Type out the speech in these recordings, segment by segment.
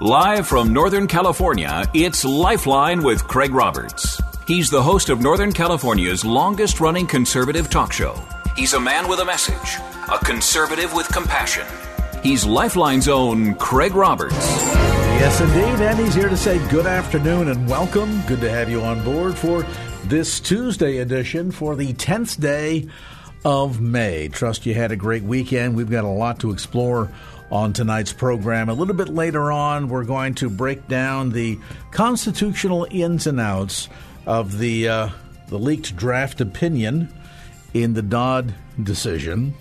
Live from Northern California, it's Lifeline with Craig Roberts. He's the host of Northern California's longest running conservative talk show. He's a man with a message, a conservative with compassion. He's Lifeline's own Craig Roberts. Yes, indeed. And he's here to say good afternoon and welcome. Good to have you on board for this Tuesday edition for the 10th day of May. Trust you had a great weekend. We've got a lot to explore on tonight's program. A little bit later on, we're going to break down the constitutional ins and outs of the uh, the leaked draft opinion in the Dobbs decision.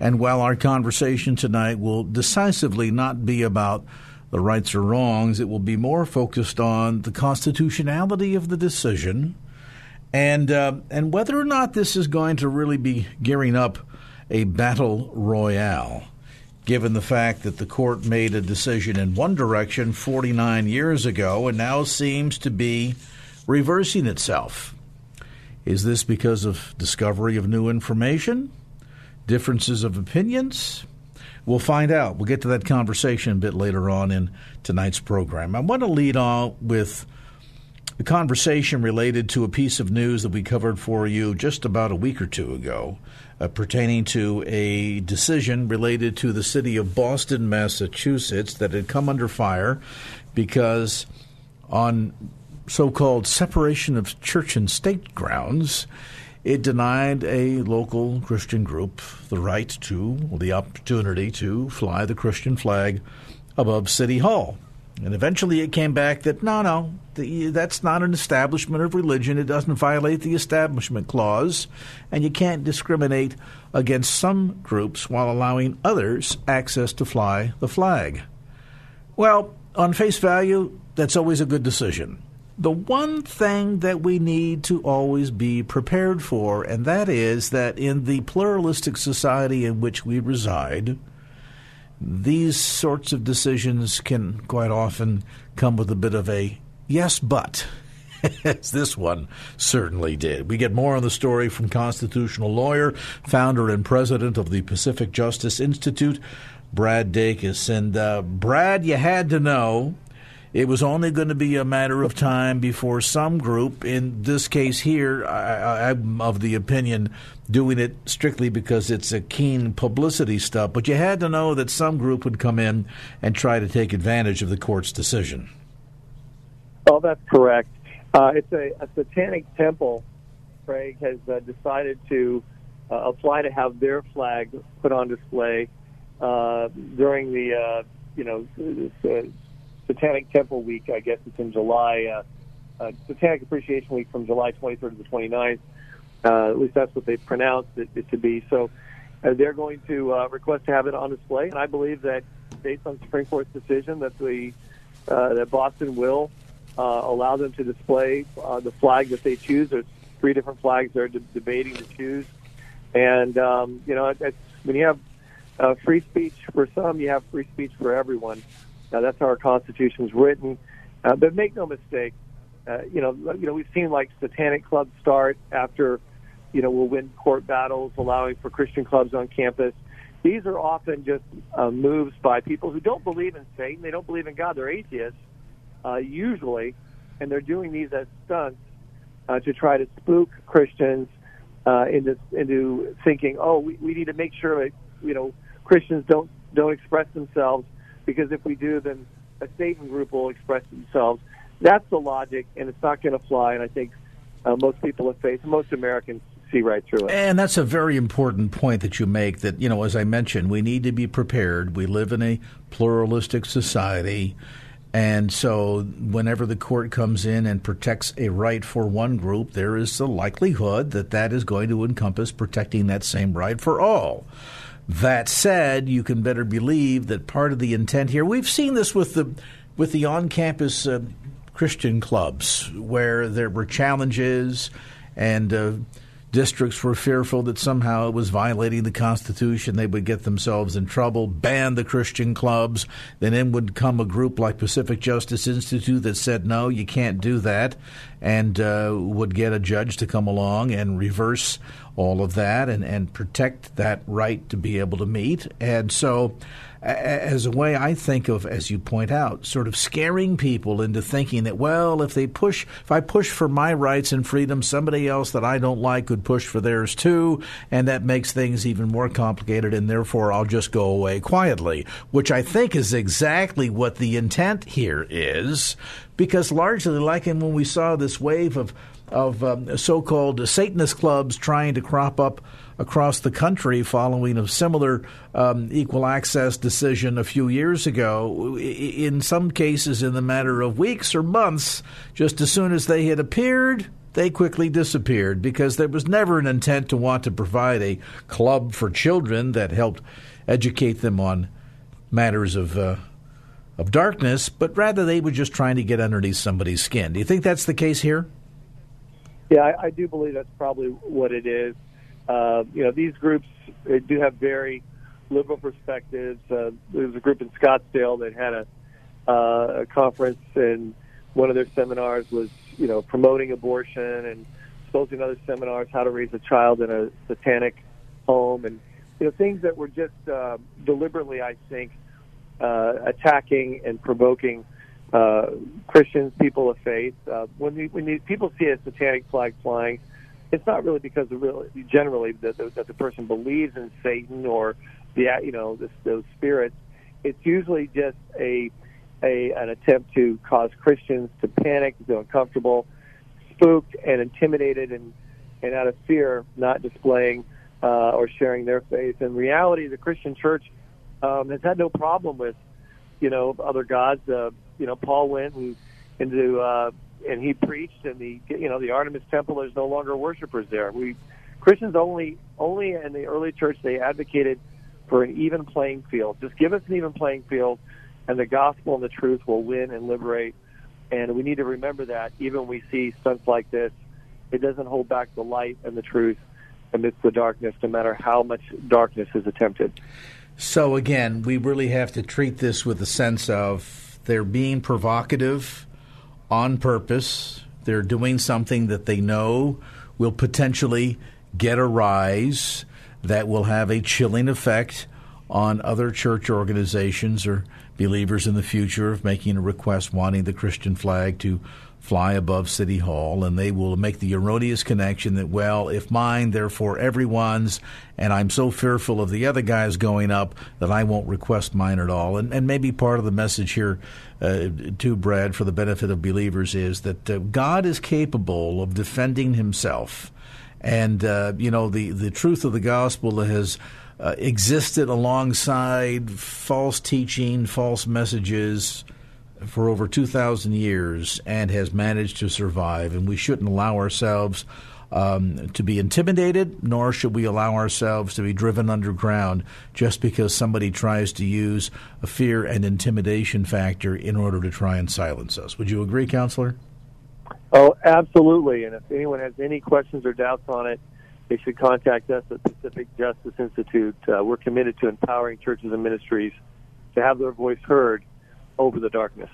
And while our conversation tonight will decisively not be about the rights or wrongs, it will be more focused on the constitutionality of the decision and uh, and whether or not this is going to really be gearing up a battle royale given the fact that the court made a decision in one direction 49 years ago and now seems to be reversing itself. Is this because of discovery of new information? Differences of opinions? We'll find out. We'll get to that conversation a bit later on in tonight's program. I want to lead on with a conversation related to a piece of news that we covered for you just about a week or two ago uh, pertaining to a decision related to the city of Boston, Massachusetts, that had come under fire because on so called separation of church and state grounds, it denied a local Christian group the right to, the opportunity to, fly the Christian flag above City Hall. And eventually it came back that no, no, that's not an establishment of religion. It doesn't violate the Establishment Clause, and you can't discriminate against some groups while allowing others access to fly the flag. Well, on face value, that's always a good decision. The one thing that we need to always be prepared for, and that is that in the pluralistic society in which we reside, these sorts of decisions can quite often come with a bit of a yes, but. as this one certainly did. We get more on the story from constitutional lawyer, founder, and president of the Pacific Justice Institute, Brad Dacus. And uh, Brad, you had to know it was only going to be a matter of time before some group, in this case here, I, am of the opinion doing it strictly because it's a keen publicity stuff, but you had to know that some group would come in and try to take advantage of the court's decision. Oh, that's correct. Uh, it's a, a, satanic temple, Craig, has uh, decided to uh, apply to have their flag put on display uh, during the, uh, you know, Satanic Temple Week. I guess it's in July. Uh, uh, Satanic Appreciation Week from July 23rd to the 29th. Uh, at least that's what they've pronounced it, it to be. So uh, they're going to uh, request to have it on display, and I believe that based on Supreme Court's decision, that the uh, that Boston will uh, allow them to display uh, the flag that they choose. There's three different flags they're de- debating to choose, and um, you know, it's, when you have uh, free speech for some, you have free speech for everyone. Now, that's how our Constitution's written. Uh, but make no mistake, uh, you know, you know, we've seen like satanic clubs start after, you know, we'll win court battles, allowing for Christian clubs on campus. These are often just uh, moves by people who don't believe in Satan. They don't believe in God. They're atheists, uh, usually, and they're doing these as stunts uh, to try to spook Christians uh, into into thinking, oh, we, we need to make sure that you know Christians don't don't express themselves because if we do, then a Satan group will express themselves. That's the logic, and it's not going to fly. And I think uh, most people have faith, most Americans see right through it. And that's a very important point that you make. That you know, as I mentioned, we need to be prepared. We live in a pluralistic society. And so, whenever the court comes in and protects a right for one group, there is the likelihood that that is going to encompass protecting that same right for all. That said, you can better believe that part of the intent here, we've seen this with the with the on-campus uh, Christian clubs where there were challenges and uh, districts were fearful that somehow it was violating the Constitution. They would get themselves in trouble, ban the Christian clubs. Then in would come a group like Pacific Justice Institute that said, no, you can't do that, and uh, would get a judge to come along and reverse all of that and, and protect that right to be able to meet. And so as a way I think of, as you point out, sort of scaring people into thinking that, well, if they push, if I push for my rights and freedom, somebody else that I don't like could push for theirs too, and that makes things even more complicated, and therefore I'll just go away quietly, which I think is exactly what the intent here is, because largely, like in when we saw this wave of of um, so-called Satanist clubs trying to crop up across the country following a similar um, equal access decision a few years ago. In some cases, in the matter of weeks or months, just as soon as they had appeared, they quickly disappeared because there was never an intent to want to provide a club for children that helped educate them on matters of. Uh, of darkness, but rather they were just trying to get underneath somebody's skin. Do you think that's the case here? Yeah, I, I do believe that's probably what it is. Uh, you know, these groups do have very liberal perspectives. Uh, there was a group in Scottsdale that had a, uh, a conference, and one of their seminars was, you know, promoting abortion, and supposing other seminars how to raise a child in a satanic home, and you know, things that were just uh, deliberately, I think, uh, attacking and provoking uh, Christians, people of faith. Uh, when we, when you, people see a satanic flag flying, it's not really because generally that the, that the person believes in Satan or the you know this, those spirits. It's usually just a a an attempt to cause Christians to panic, to feel uncomfortable, spooked, and intimidated, and and out of fear, not displaying uh, or sharing their faith. In reality, the Christian Church um, has had no problem with you know other gods. Uh, you know, Paul went and into uh, and he preached, and the you know the Artemis Temple. There's no longer worshipers there. We Christians only only in the early church they advocated for an even playing field. Just give us an even playing field, and the gospel and the truth will win and liberate. And we need to remember that even when we see stunts like this, it doesn't hold back the light and the truth amidst the darkness, no matter how much darkness is attempted. So again, we really have to treat this with a sense of they're being provocative on purpose. They're doing something that they know will potentially get a rise that will have a chilling effect on other church organizations or believers in the future of making a request wanting the Christian flag to fly above City Hall, and they will make the erroneous connection that, well, if mine, therefore everyone's, and I'm so fearful of the other guys going up that I won't request mine at all. And, and maybe part of the message here, uh, to Brad, for the benefit of believers, is that uh, God is capable of defending himself. And, uh, you know, the, the truth of the gospel has. Uh, existed alongside false teaching, false messages, for over 2,000 years and has managed to survive. And we shouldn't allow ourselves um, to be intimidated, nor should we allow ourselves to be driven underground just because somebody tries to use a fear and intimidation factor in order to try and silence us. Would you agree, Counselor? Oh, absolutely. And if anyone has any questions or doubts on it, they should contact us at Pacific Justice Institute. Uh, we're committed to empowering churches and ministries to have their voice heard over the darkness.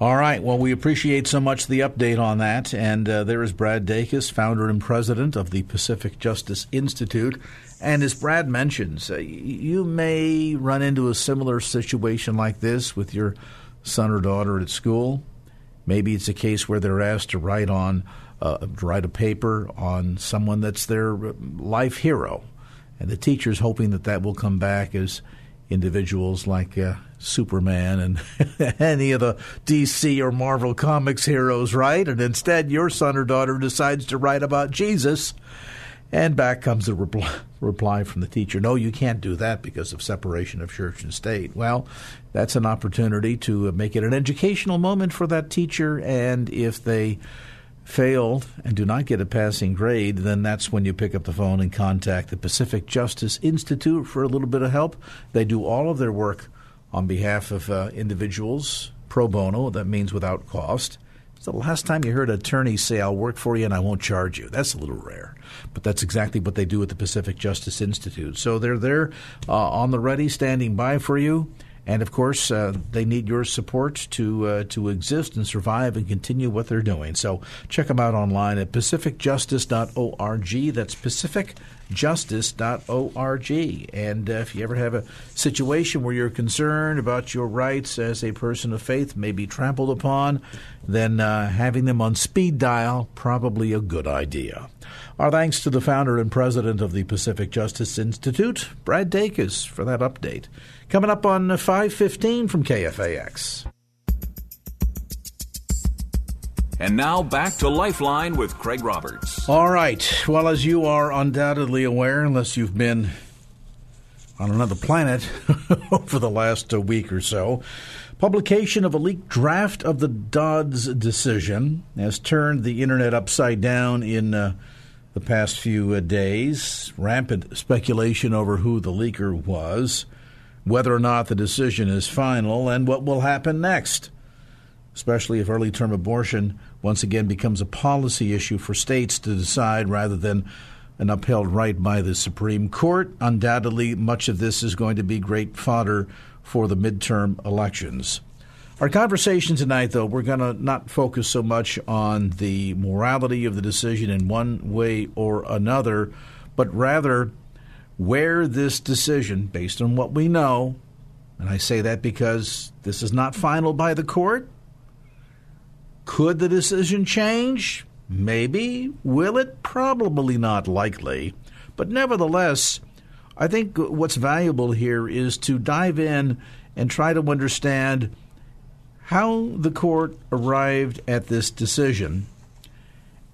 All right. Well, we appreciate so much the update on that. And uh, there is Brad Dacus, founder and president of the Pacific Justice Institute. And as Brad mentions, uh, you may run into a similar situation like this with your son or daughter at school. Maybe it's a case where they're asked to write on uh, write a paper on someone that's their life hero, and the teacher's hoping that that will come back as individuals like uh, Superman and any of the DC or Marvel Comics heroes, right? And instead, your son or daughter decides to write about Jesus. And back comes the reply, reply from the teacher No, you can't do that because of separation of church and state. Well, that's an opportunity to make it an educational moment for that teacher. And if they fail and do not get a passing grade, then that's when you pick up the phone and contact the Pacific Justice Institute for a little bit of help. They do all of their work on behalf of uh, individuals pro bono. That means without cost. It's the last time you heard an attorney say, I'll work for you and I won't charge you. That's a little rare. But that's exactly what they do at the Pacific Justice Institute. So they're there uh, on the ready, standing by for you. And of course, uh, they need your support to uh, to exist and survive and continue what they're doing. So check them out online at pacificjustice.org. That's pacificjustice.org. And uh, if you ever have a situation where you're concerned about your rights as a person of faith may be trampled upon, then uh, having them on speed dial probably a good idea. Our thanks to the founder and president of the Pacific Justice Institute, Brad Dacus, for that update. Coming up on 515 from KFAX. And now back to Lifeline with Craig Roberts. All right. Well, as you are undoubtedly aware, unless you've been on another planet over the last uh, week or so, publication of a leaked draft of the Dobbs decision has turned the internet upside down in uh, the past few uh, days. Rampant speculation over who the leaker was whether or not the decision is final, and what will happen next, especially if early term abortion once again becomes a policy issue for states to decide rather than an upheld right by the Supreme Court. Undoubtedly, much of this is going to be great fodder for the midterm elections. Our conversation tonight, though, we're going to not focus so much on the morality of the decision in one way or another, but rather where this decision, based on what we know, and I say that because this is not final by the court, could the decision change? Maybe. Will it? Probably not likely. But nevertheless, I think what's valuable here is to dive in and try to understand how the court arrived at this decision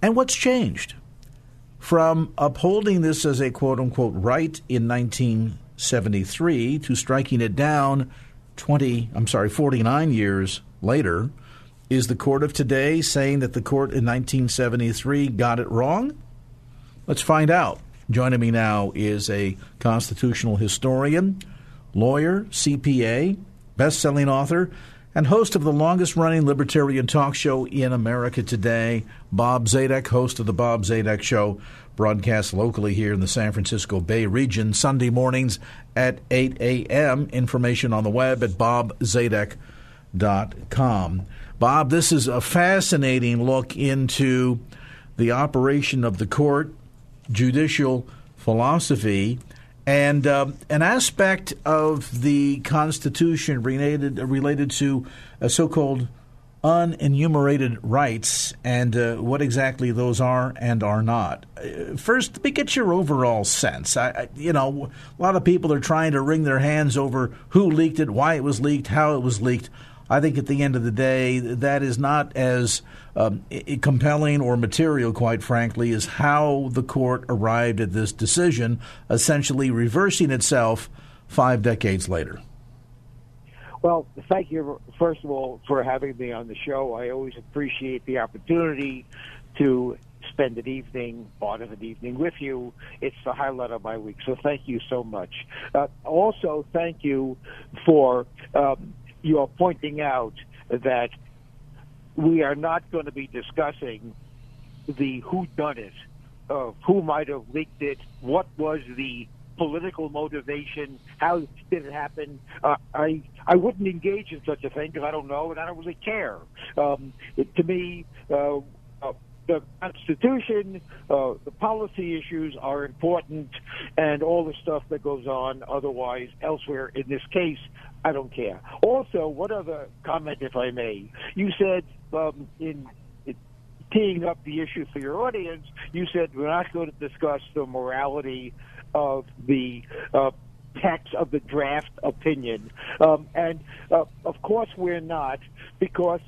and what's changed from upholding this as a quote unquote right in 1973 to striking it down 20, I'm sorry, 49 years later. Is the court of today saying that the court in 1973 got it wrong? Let's find out. Joining me now is a constitutional historian, lawyer, CPA, best selling author, and host of the longest running libertarian talk show in America today, Bob Zadek, host of the Bob Zadek Show, broadcast locally here in the San Francisco Bay region, Sunday mornings at 8 a.m. Information on the web at bobzadek.com. Bob, this is a fascinating look into the operation of the court, judicial philosophy, and uh, an aspect of the Constitution related related to a so-called unenumerated rights and uh, what exactly those are and are not. Uh, first, let me get your overall sense. I, I, you know, a lot of people are trying to wring their hands over who leaked it, why it was leaked, how it was leaked. I think at the end of the day, that is not as um, compelling or material, quite frankly, as how the court arrived at this decision, essentially reversing itself five decades later. Well, thank you, first of all, for having me on the show. I always appreciate the opportunity to spend an evening, part of an evening with you. It's the highlight of my week. So thank you so much. Uh, also, thank you for um, you are pointing out that we are not going to be discussing the who done it, uh, who might have leaked it, what was the political motivation, how did it happen. Uh, I I wouldn't engage in such a thing because I don't know and I don't really care. Um, it, to me, uh, uh, the Constitution, uh, the policy issues are important, and all the stuff that goes on otherwise elsewhere. In this case, I don't care. Also, one other comment, if I may. You said um, in teeing up the issue for your audience, you said we're not going to discuss the morality of the uh, text of the draft opinion. Um, and uh, of course, we're not, because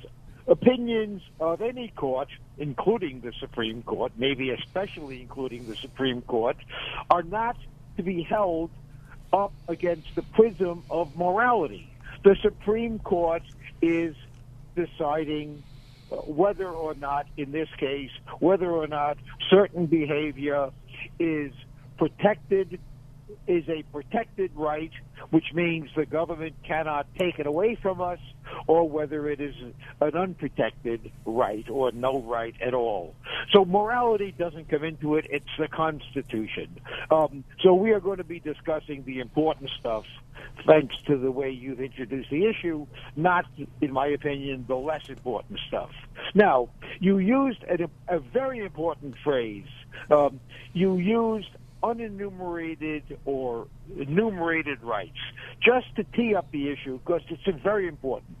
opinions of any court, including the Supreme Court, maybe especially including the Supreme Court, are not to be held up against the prism of morality. The Supreme Court is deciding whether or not, in this case, whether or not certain behavior is protected is a protected right, which means the government cannot take it away from us, or whether it is an unprotected right or no right at all. So morality doesn't come into it, it's the Constitution. Um, so we are going to be discussing the important stuff, thanks to the way you've introduced the issue, not, in my opinion, the less important stuff. Now, you used a, a very important phrase. Um, you used unenumerated or enumerated rights, just to tee up the issue because it's very important.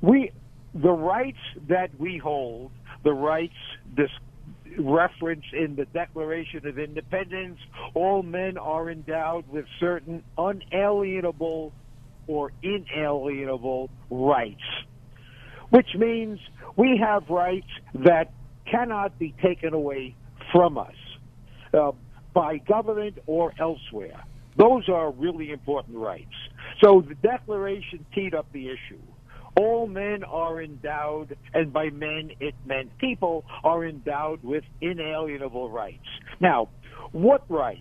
We, the rights that we hold, the rights this reference in the Declaration of Independence, all men are endowed with certain unalienable or inalienable rights, which means we have rights that cannot be taken away from us uh, by government or elsewhere. Those are really important rights. So the Declaration teed up the issue. All men are endowed, and by men it meant people, are endowed with inalienable rights. Now, what rights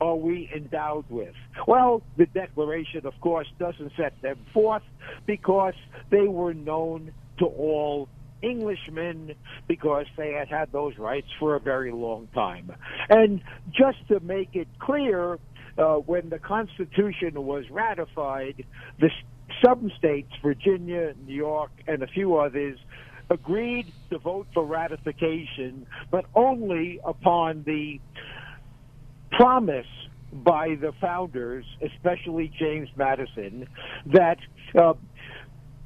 are we endowed with? Well, the Declaration, of course, doesn't set them forth because they were known to all Englishmen because they had had those rights for a very long time. And just to make it clear, uh, when the Constitution was ratified, the some states, Virginia, New York, and a few others, agreed to vote for ratification, but only upon the promise by the founders, especially James Madison, that uh,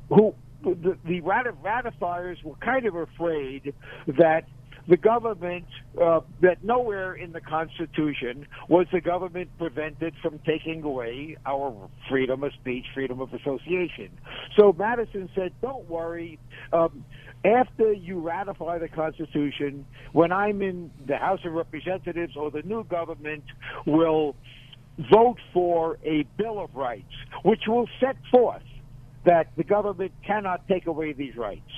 who the, the ratifiers were kind of afraid that the government, uh, that nowhere in the Constitution was the government prevented from taking away our freedom of speech, freedom of association. So Madison said, don't worry. Um, after you ratify the Constitution, when I'm in the House of Representatives or the new government will vote for a Bill of Rights, which will set forth that the government cannot take away these rights.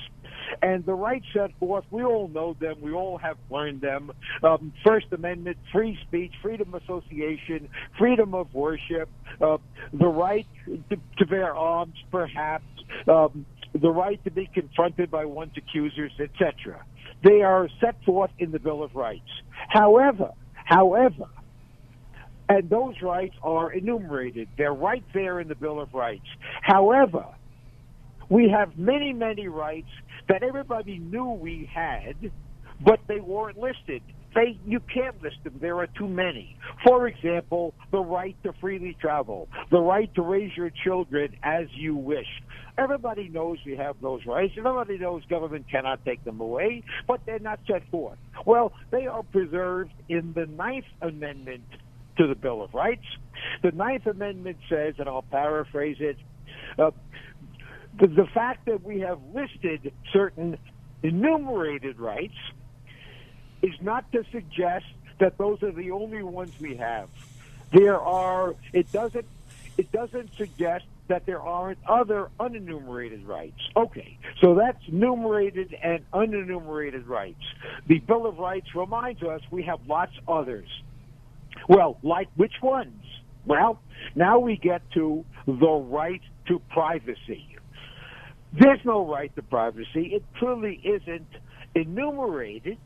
And the rights set forth, we all know them, we all have learned them. Um, First Amendment, free speech, freedom of association, freedom of worship, uh, the right to, to, bear arms, perhaps, um, the right to be confronted by one's accusers, etc. They are set forth in the Bill of Rights. However, however, and those rights are enumerated. They're right there in the Bill of Rights. However, we have many, many rights that everybody knew we had, but they weren't listed. They, you can't list them. There are too many. For example, the right to freely travel, the right to raise your children as you wish. Everybody knows we have those rights. Everybody knows government cannot take them away, but they're not set forth. Well, they are preserved in the Ninth Amendment to the Bill of Rights. The Ninth Amendment says, and I'll paraphrase it, uh, the, the fact that we have listed certain enumerated rights is not to suggest that those are the only ones we have. There are, it doesn't, it doesn't suggest that there aren't other unenumerated rights. Okay, so that's enumerated and unenumerated rights. The Bill of Rights reminds us we have lots others. Well, like which ones? Well, now we get to the right to privacy. There's no right to privacy. It truly isn't enumerated,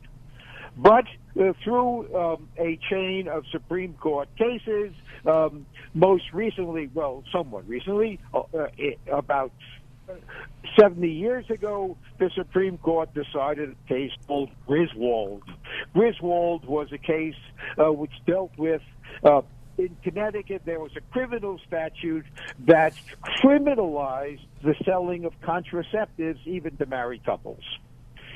but uh, through um, a chain of Supreme Court cases, um, most recently, well, somewhat recently, uh, uh, about 70 years ago, the Supreme Court decided a case called Griswold. Griswold was a case uh, which dealt with uh, in Connecticut, there was a criminal statute that criminalized the selling of contraceptives even to married couples.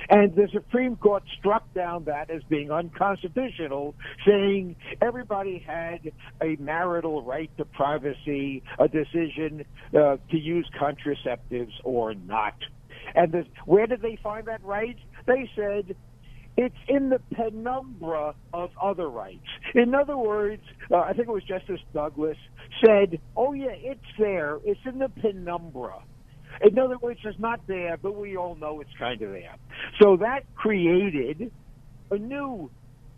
And the Supreme Court struck down that as being unconstitutional, saying everybody had a marital right to privacy, a decision uh, to use contraceptives or not. And this, where did they find that right? They said it's in the penumbra of other rights. In other words, uh, I think it was Justice Douglas said, "Oh yeah, it's there. It's in the penumbra." In other words, it's not there, but we all know it's kind of there. So that created a new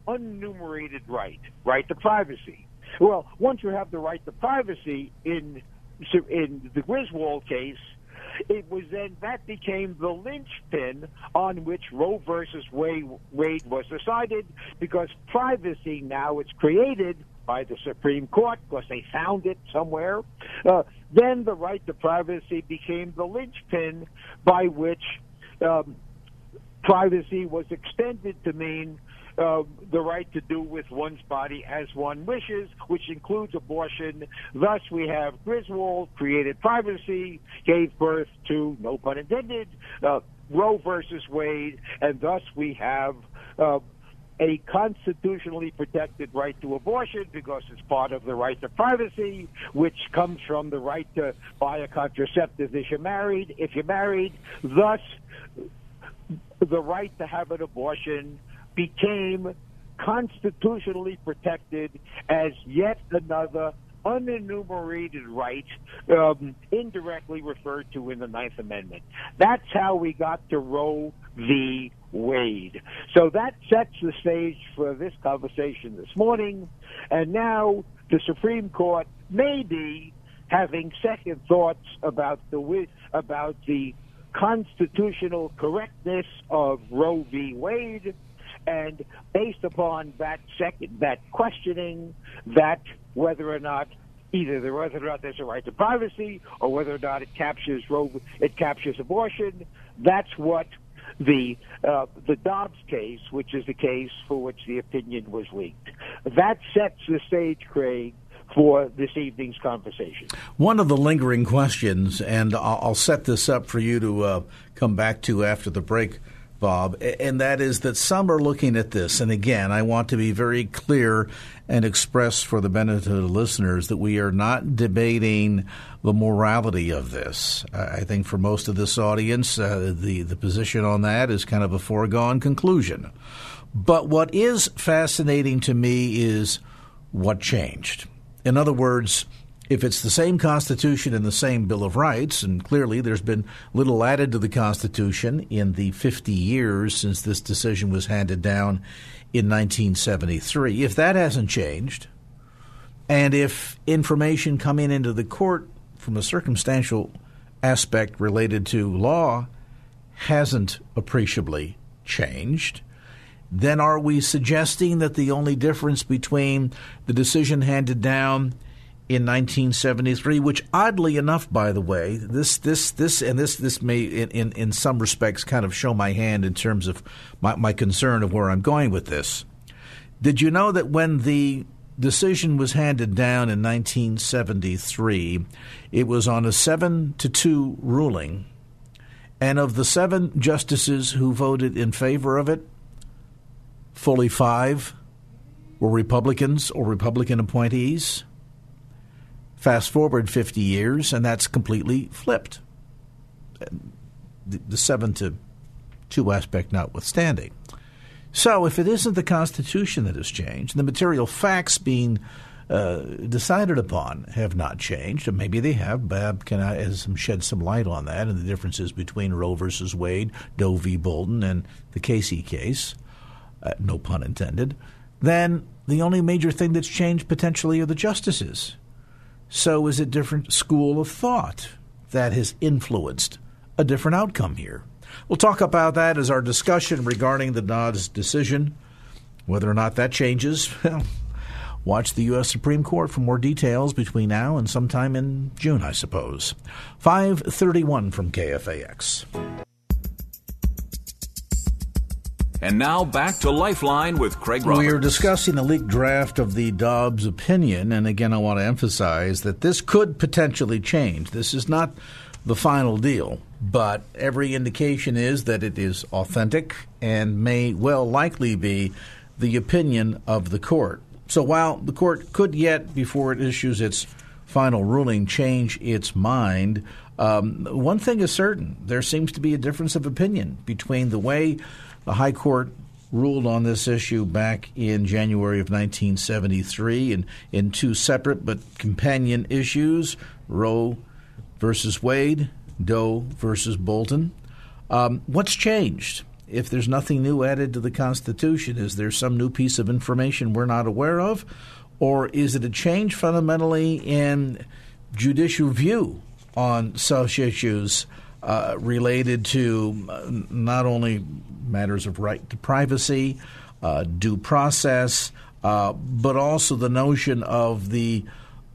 unenumerated right, right to privacy. Well, once you have the right to privacy in in the Griswold case, it was then that became the linchpin on which Roe versus Wade was decided because privacy now it's created by the Supreme Court because they found it somewhere. Uh, then the right to privacy became the linchpin by which um, privacy was extended to mean uh, the right to do with one's body as one wishes, which includes abortion. Thus, we have Griswold created privacy, gave birth to, no pun intended, uh, Roe versus Wade, and thus we have uh, a constitutionally protected right to abortion because it's part of the right to privacy, which comes from the right to buy a contraceptive if you're married. If you're married, thus the right to have an abortion became constitutionally protected as yet another unenumerated right um, indirectly referred to in the Ninth Amendment. That's how we got to Roe v. Wade. So that sets the stage for this conversation this morning. And now the Supreme Court may be having second thoughts about the about the constitutional correctness of Roe v. Wade and based upon that second, that questioning, that whether or not either the whether or not there's a right to privacy or whether or not it captures it captures abortion, that's what the uh, the Dobbs case, which is the case for which the opinion was leaked. That sets the stage, Craig, for this evening's conversation. One of the lingering questions, and I'll set this up for you to uh, come back to after the break Bob, and that is that some are looking at this. And again, I want to be very clear and express for the benefit of the listeners that we are not debating the morality of this. I think for most of this audience, uh, the, the position on that is kind of a foregone conclusion. But what is fascinating to me is what changed. In other words, if it's the same Constitution and the same Bill of Rights, and clearly there's been little added to the Constitution in the 50 years since this decision was handed down in 1973, if that hasn't changed, and if information coming into the court from a circumstantial aspect related to law hasn't appreciably changed, then are we suggesting that the only difference between the decision handed down in 1973, which oddly enough, by the way, this this this and this this may in, in, in some respects kind of show my hand in terms of my, my concern of where I'm going with this. Did you know that when the decision was handed down in 1973, it was on a seven to two ruling, and of the seven justices who voted in favor of it, fully five were Republicans or Republican appointees Fast forward 50 years, and that's completely flipped. The, the 7 to 2 aspect notwithstanding. So, if it isn't the Constitution that has changed, the material facts being uh, decided upon have not changed, or maybe they have. Bob can I, has shed some light on that and the differences between Roe versus Wade, Doe v. Bolton, and the Casey case. Uh, no pun intended. Then the only major thing that's changed potentially are the justices so is a different school of thought that has influenced a different outcome here. We'll talk about that as our discussion regarding the Dobbs decision. Whether or not that changes, watch the U.S. Supreme Court for more details between now and sometime in June, I suppose. 531 from KFAX. And now back to Lifeline with Craig Roberts. We are discussing the leaked draft of the Dobbs opinion, and again, I want to emphasize that this could potentially change. This is not the final deal, but every indication is that it is authentic and may well likely be the opinion of the court. So while the court could yet, before it issues its final ruling, change its mind, um, one thing is certain there seems to be a difference of opinion between the way the High Court ruled on this issue back in January of 1973 in, in two separate but companion issues Roe versus Wade Doe versus Bolton. Um, what's changed? If there's nothing new added to the Constitution, is there some new piece of information we're not aware of? Or is it a change fundamentally in judicial view on such issues uh, related to uh, not only matters of right to privacy, uh, due process, uh, but also the notion of the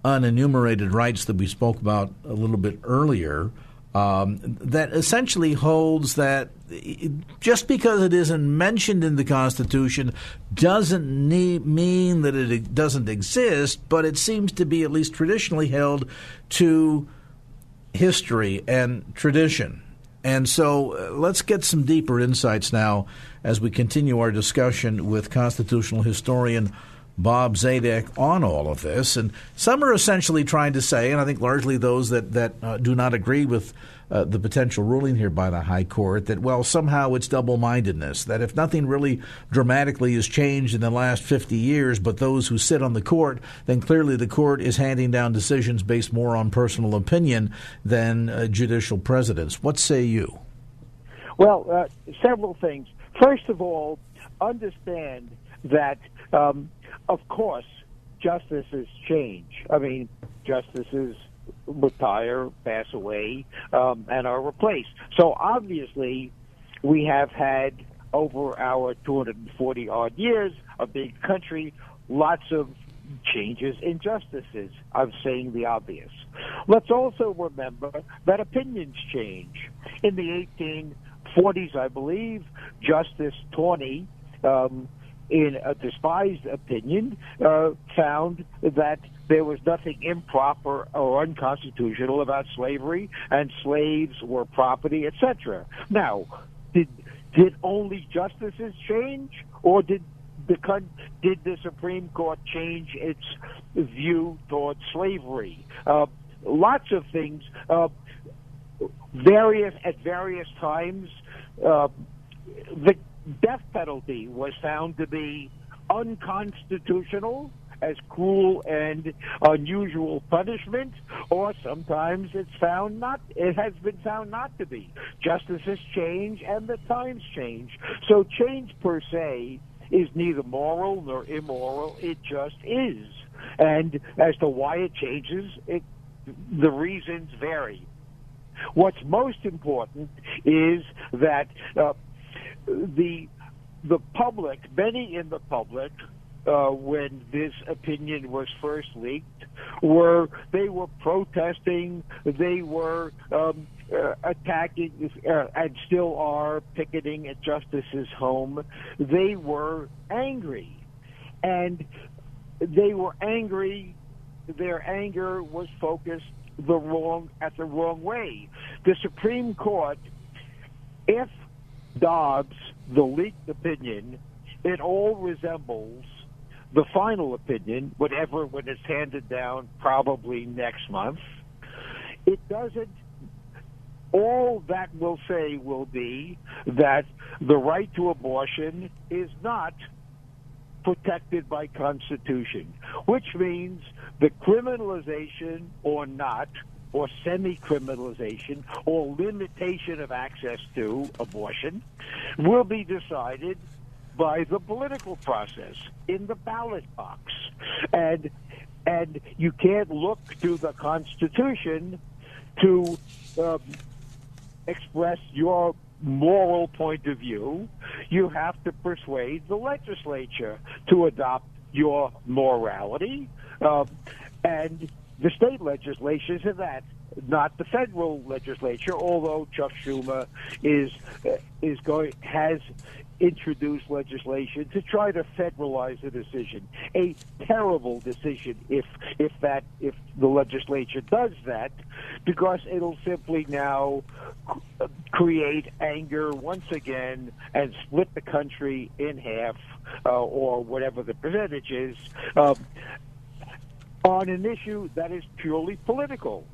unenumerated rights that we spoke about a little bit earlier. Um, that essentially holds that just because it isn't mentioned in the Constitution doesn't need, mean that it doesn't exist, but it seems to be at least traditionally held to history and tradition. And so uh, let's get some deeper insights now as we continue our discussion with constitutional historian Bob Zadek on all of this. And some are essentially trying to say, and I think largely those that, that uh, do not agree with uh, the potential ruling here by the High Court, that, well, somehow it's double mindedness, that if nothing really dramatically has changed in the last 50 years, but those who sit on the court, then clearly the court is handing down decisions based more on personal opinion than uh, judicial precedents. What say you? Well, uh, several things. First of all, understand that um, of course, justices change. I mean, justices retire, pass away, um, and are replaced. So obviously, we have had over our 240 odd years a country, lots of changes injustices. I'm saying the obvious. Let's also remember that opinions change. In the 1840s, I believe, Justice Taney um, in a despised opinion, uh, found that there was nothing improper or unconstitutional about slavery, and slaves were property, etc. Now, did did only justices change, or did the did the Supreme Court change its view towards slavery? Uh, lots of things. Uh, various at various times, uh, the death penalty was found to be unconstitutional as cruel and unusual punishment, or sometimes it's found not. It has been found not to be. Justices change and the times change. So change per se is neither moral nor immoral. It just is. And as to why it changes, it, the reasons vary. What's most important is that uh, the the public, many in the public, uh, when this opinion was first leaked, were they were protesting, they were um, uh, attacking, uh, and still are picketing at Justice's home. They were angry, and they were angry. Their anger was focused the wrong at the wrong way. The Supreme Court, if Dobbs, the leaked opinion, it all resembles the final opinion, whatever when it's handed down, probably next month. It doesn't. All that will say will be that the right to abortion is not protected by Constitution, which means the criminalization or not or semi-criminalization or limitation of access to abortion will be decided by the political process in the ballot box. And and you can't look to the Constitution to um, express your moral point of view. You have to persuade the legislature to adopt your morality. Um, and the state legislatures of that, not the federal legislature. Although Chuck Schumer is uh, is going has introduced legislation to try to federalize the decision. A terrible decision if if that if the legislature does that, because it'll simply now create anger once again and split the country in half uh, or whatever the percentage is. Um, on an issue that is purely political.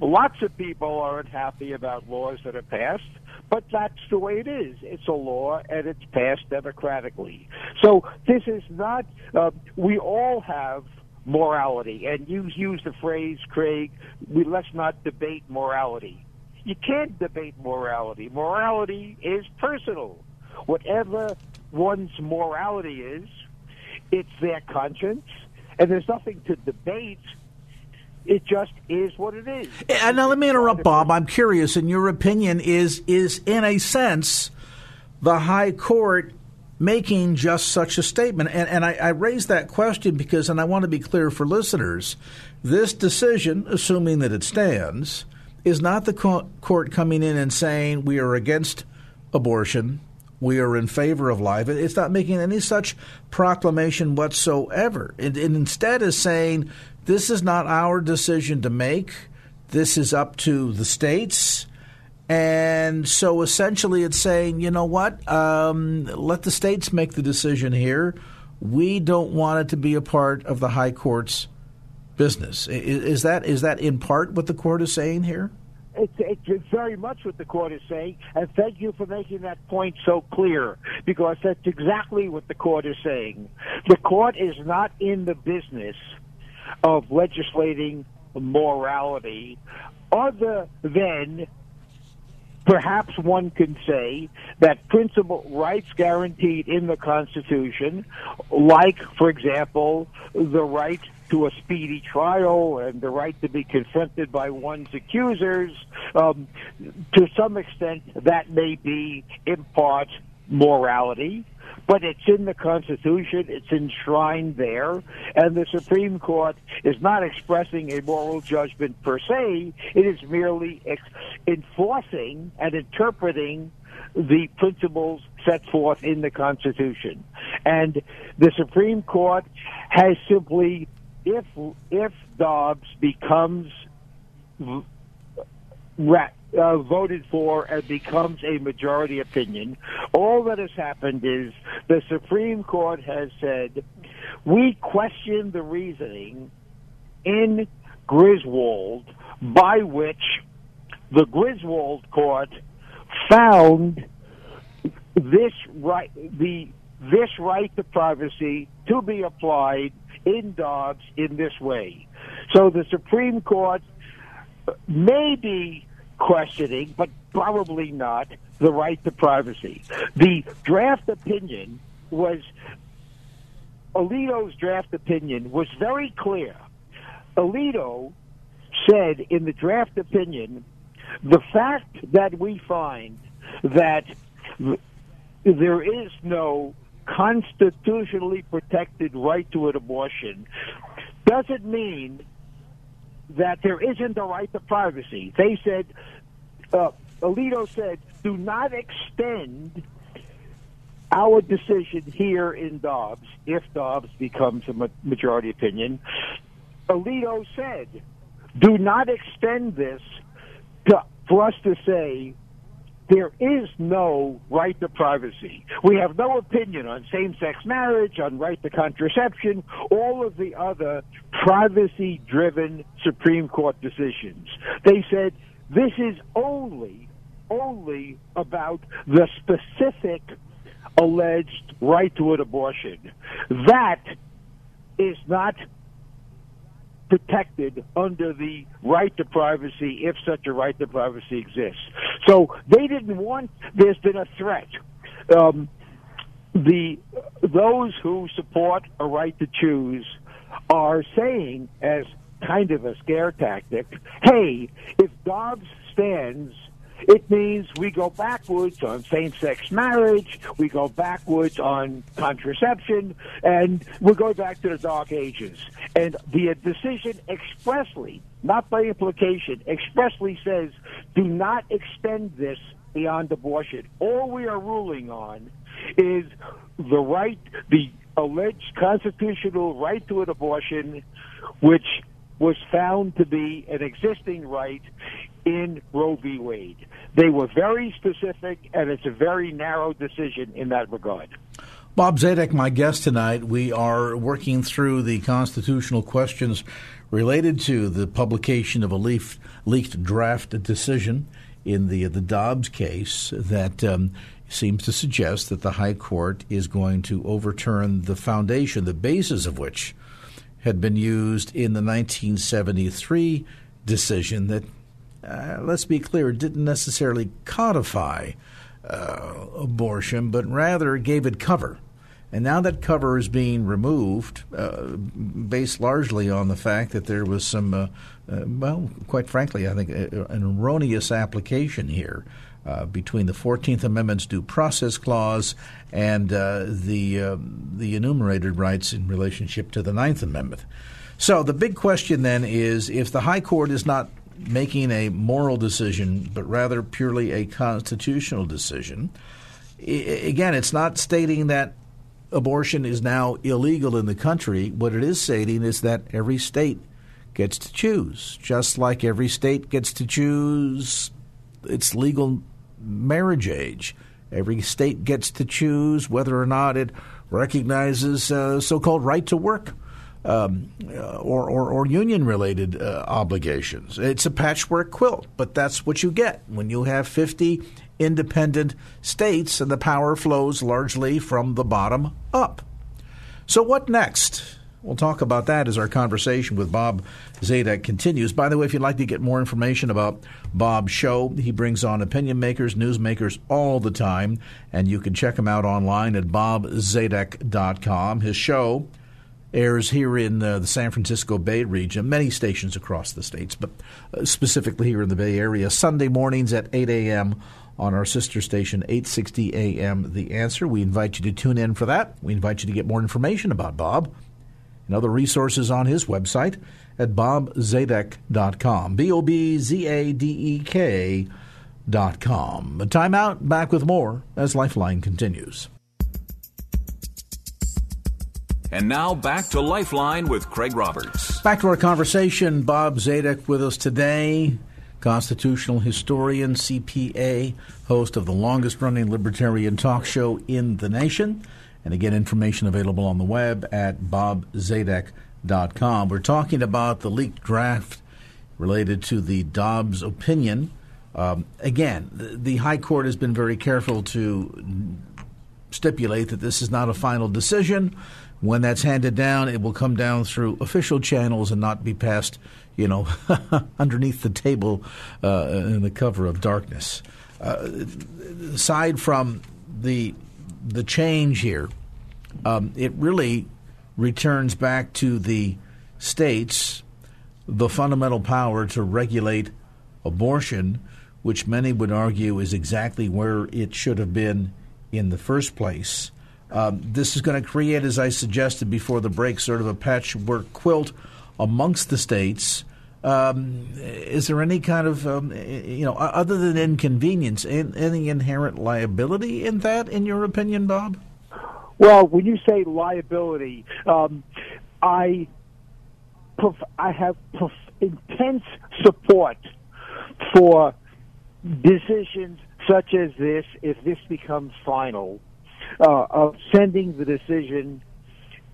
Lots of people aren't happy about laws that are passed, but that's the way it is. It's a law and it's passed democratically. So this is not, uh, we all have morality. And you use the phrase, Craig, we, let's not debate morality. you can't debate morality. Morality is personal. Whatever one's morality is, it's their conscience, and there's nothing to debate. It just is what it is. And now let me interrupt, Bob. I'm curious. In your opinion, is is in a sense the High Court making just such a statement? And, and I, I raise that question because, and I want to be clear for listeners, this decision, assuming that it stands, is not the court coming in and saying we are against abortion, we are in favor of life. It's not making any such proclamation whatsoever. It, it instead is saying this is not our decision to make. This is up to the states. And so essentially it's saying, you know what? Um, let the states make the decision here. We don't want it to be a part of the high court's business. Is, that is that in part what the court is saying here? It's, very much what the court is saying, and thank you for making that point so clear, because that's exactly what the court is saying. The court is not in the business of legislating morality other than perhaps one can say that principal rights guaranteed in the Constitution, like, for example, the right to a speedy trial and the right to be confronted by one's accusers, um, to some extent, that may be in part morality but it's in the Constitution, it's enshrined there, and the Supreme Court is not expressing a moral judgment per se, it is merely ex- enforcing and interpreting the principles set forth in the Constitution. And the Supreme Court has simply, if, if Dobbs becomes uh, voted for and becomes a majority opinion. All that has happened is the Supreme Court has said, we question the reasoning in Griswold by which the Griswold court found this right, the, this right to privacy to be applied in Dobbs in this way. So the Supreme Court may be questioning, but probably not, the right to privacy. The draft opinion was, Alito's draft opinion was very clear. Alito said in the draft opinion, the fact that we find that there is no constitutionally protected right to an abortion doesn't mean that there isn't a right to privacy. They said, uh, Alito said, do not extend our decision here in Dobbs, if Dobbs becomes a majority opinion. Alito said, do not extend this to, for us to say there is no right to privacy. We have no opinion on same-sex marriage, on right to contraception, all of the other privacy-driven Supreme Court decisions. They said this is only, only about the specific alleged right to an abortion. That is not protected under the right to privacy if such a right to privacy exists. So they didn't want. There's been a threat. Um, the those who support a right to choose are saying, as kind of a scare tactic, "Hey, if Dobbs stands." It means we go backwards on same-sex marriage, we go backwards on contraception, and we go back to the dark ages. And the decision expressly, not by implication, expressly says, do not extend this beyond abortion. All we are ruling on is the right, the alleged constitutional right to an abortion, which was found to be an existing right in Roe v. Wade. They were very specific, and it's a very narrow decision in that regard. Bob Zadek, my guest tonight. We are working through the constitutional questions related to the publication of a leaf, leaked draft decision in the the Dobbs case that um, seems to suggest that the High Court is going to overturn the foundation, the basis of which had been used in the 1973 decision that uh, let's be clear, didn't necessarily codify uh, abortion, but rather gave it cover. And now that cover is being removed, uh, based largely on the fact that there was some, uh, uh, well, quite frankly, I think uh, an erroneous application here uh, between the Fourteenth Amendment's due process clause and uh, the the enumerated rights in relationship to the Ninth Amendment. So the big question then is: if the High Court is not making a moral decision, but rather purely a constitutional decision. again, it's not stating that abortion is now illegal in the country. What it is stating is that every state gets to choose, just like every state gets to choose its legal marriage age. Every state gets to choose whether or not it recognizes uh, so called right to work um, or, or, or union related uh, obligations. It's a patchwork quilt, but that's what you get when you have 50 independent states and the power flows largely from the bottom up. So, what next? We'll talk about that as our conversation with Bob Zadek continues. By the way, if you'd like to get more information about Bob's show, he brings on opinion makers, newsmakers all the time, and you can check him out online at bobzadek.com. His show airs here in uh, the San Francisco Bay region, many stations across the states, but uh, specifically here in the Bay Area, Sunday mornings at 8 a.m. on our sister station, 860 a.m. The Answer. We invite you to tune in for that. We invite you to get more information about Bob and other resources on his website at bobzadek.com. B O B Z A D E K dot com. A timeout, back with more as Lifeline continues. And now back to Lifeline with Craig Roberts. Back to our conversation. Bob Zadek with us today, constitutional historian, CPA, host of the longest running libertarian talk show in the nation. And again, information available on the web at bobzadek.com. We're talking about the leaked draft related to the Dobbs opinion. Um, again, the, the High Court has been very careful to stipulate that this is not a final decision. When that's handed down, it will come down through official channels and not be passed, you know, underneath the table uh, in the cover of darkness. Uh, aside from the the change here, um, it really returns back to the states the fundamental power to regulate abortion, which many would argue is exactly where it should have been in the first place. Um, this is going to create, as I suggested before the break, sort of a patchwork quilt amongst the states. Um, is there any kind of, um, you know, other than inconvenience, any inherent liability in that, in your opinion, Bob? Well, when you say liability, um, I I have intense support for decisions such as this if this becomes final uh, of sending the decision.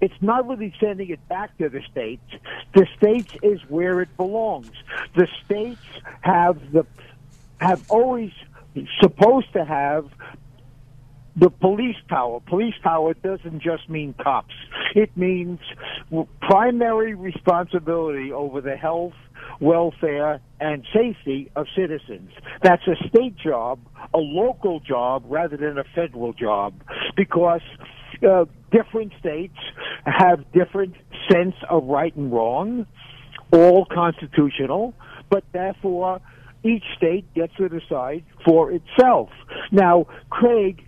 It's not really sending it back to the states. The states is where it belongs. The states have the have always supposed to have the police power. Police power doesn't just mean cops. It means primary responsibility over the health, welfare, and safety of citizens. That's a state job, a local job, rather than a federal job, because uh, different states have different sense of right and wrong, all constitutional, but therefore each state gets to decide for itself. Now, Craig,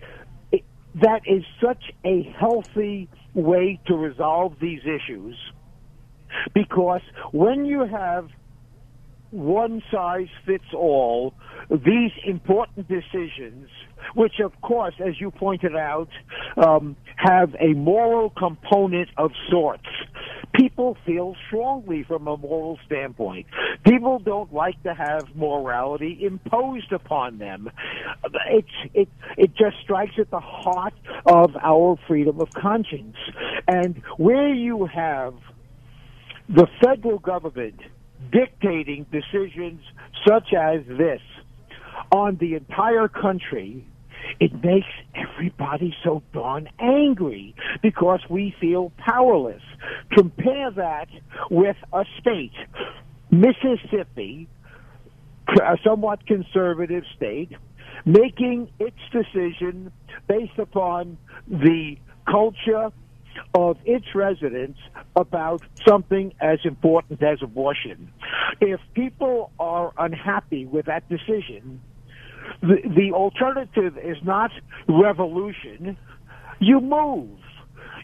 that is such a healthy way to resolve these issues because when you have one size fits all, these important decisions, which of course, as you pointed out, um, have a moral component of sorts. People feel strongly from a moral standpoint. People don't like to have morality imposed upon them. It's, it, it just strikes at the heart of our freedom of conscience. And where you have the federal government dictating decisions such as this on the entire country, it makes everybody so darn angry because we feel powerless. Compare that with a state, Mississippi, a somewhat conservative state making its decision based upon the culture of its residents about something as important as abortion. If people are unhappy with that decision, the, the alternative is not revolution. You move.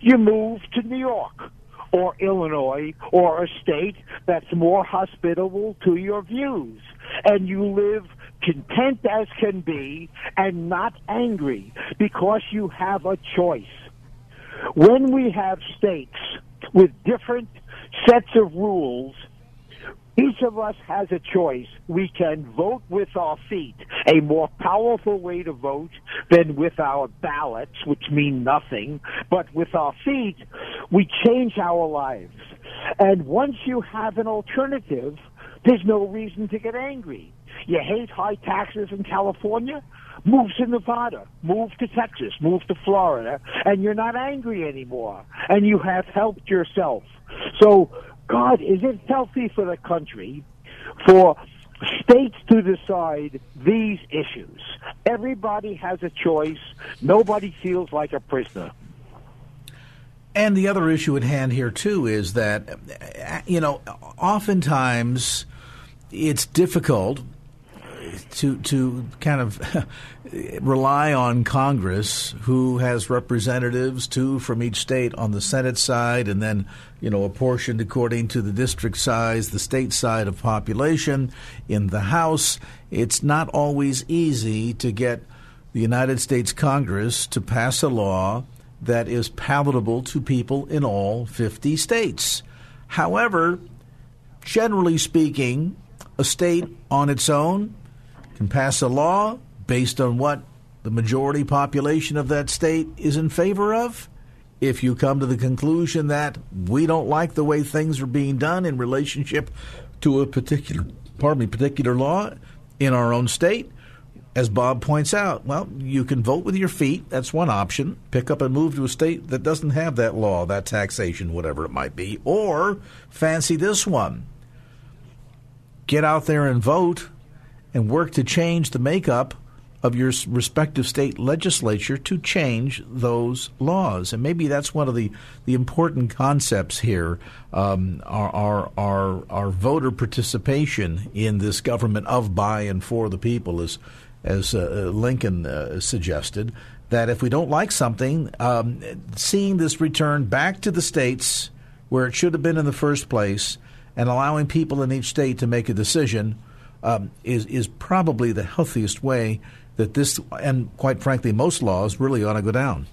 You move to New York or Illinois or a state that's more hospitable to your views. And you live content as can be and not angry because you have a choice. When we have states with different sets of rules, each of us has a choice. We can vote with our feet, a more powerful way to vote than with our ballots, which mean nothing. But with our feet, we change our lives. And once you have an alternative, there's no reason to get angry. You hate high taxes in California? Move to Nevada, move to Texas, move to Florida, and you're not angry anymore. And you have helped yourself. So, God, is it healthy for the country for states to decide these issues? Everybody has a choice. Nobody feels like a prisoner. And the other issue at hand here, too, is that, you know, oftentimes it's difficult to to kind of rely on Congress, who has representatives, two from each state on the Senate side, and then you know apportioned according to the district size, the state side of population in the House. It's not always easy to get the United States Congress to pass a law that is palatable to people in all 50 states. However, generally speaking, a state on its own can pass a law based on what the majority population of that state is in favor of. If you come to the conclusion that we don't like the way things are being done in relationship to a particular, pardon me, particular law in our own state, as Bob points out, well, you can vote with your feet. That's one option. Pick up and move to a state that doesn't have that law, that taxation, whatever it might be. Or fancy this one. Get out there and vote and work to change the makeup of your respective state legislature to change those laws. And maybe that's one of the, the important concepts here um, our, our, our, our, voter participation in this government of, by, and for the people, as, as uh, Lincoln uh, suggested. That if we don't like something, um, seeing this return back to the states where it should have been in the first place and allowing people in each state to make a decision um, is is probably the healthiest way that this and quite frankly most laws really ought to go down.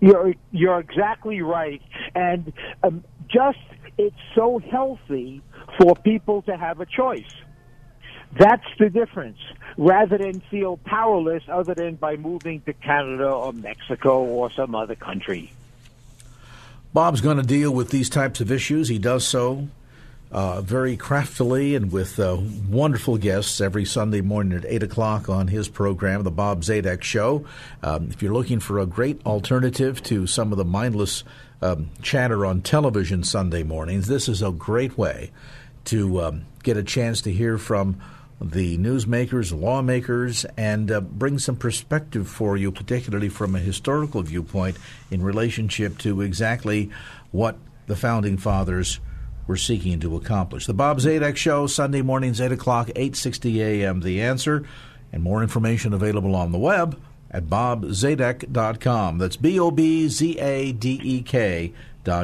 You're you're exactly right, and um, just it's so healthy for people to have a choice. That's the difference. Rather than feel powerless, other than by moving to Canada or Mexico or some other country. Bob's going to deal with these types of issues. He does so uh, very craftily and with uh, wonderful guests every Sunday morning at 8 o'clock on his program, The Bob Zadek Show. Um, if you're looking for a great alternative to some of the mindless um, chatter on television Sunday mornings, this is a great way to um, get a chance to hear from the newsmakers, lawmakers, and uh, bring some perspective for you, particularly from a historical viewpoint in relationship to exactly what the founding fathers were seeking to accomplish. The Bob Zadek Show, Sunday mornings, 8 o'clock, 8.60 a.m. The Answer, and more information available on the web at bobzadek.com. That's B-O-B-Z-A-D-E-K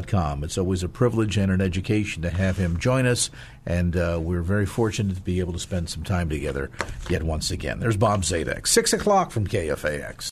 com. It's always a privilege and an education to have him join us, and uh, we're very fortunate to be able to spend some time together yet once again. There's Bob Zadek, 6 o'clock from KFAX.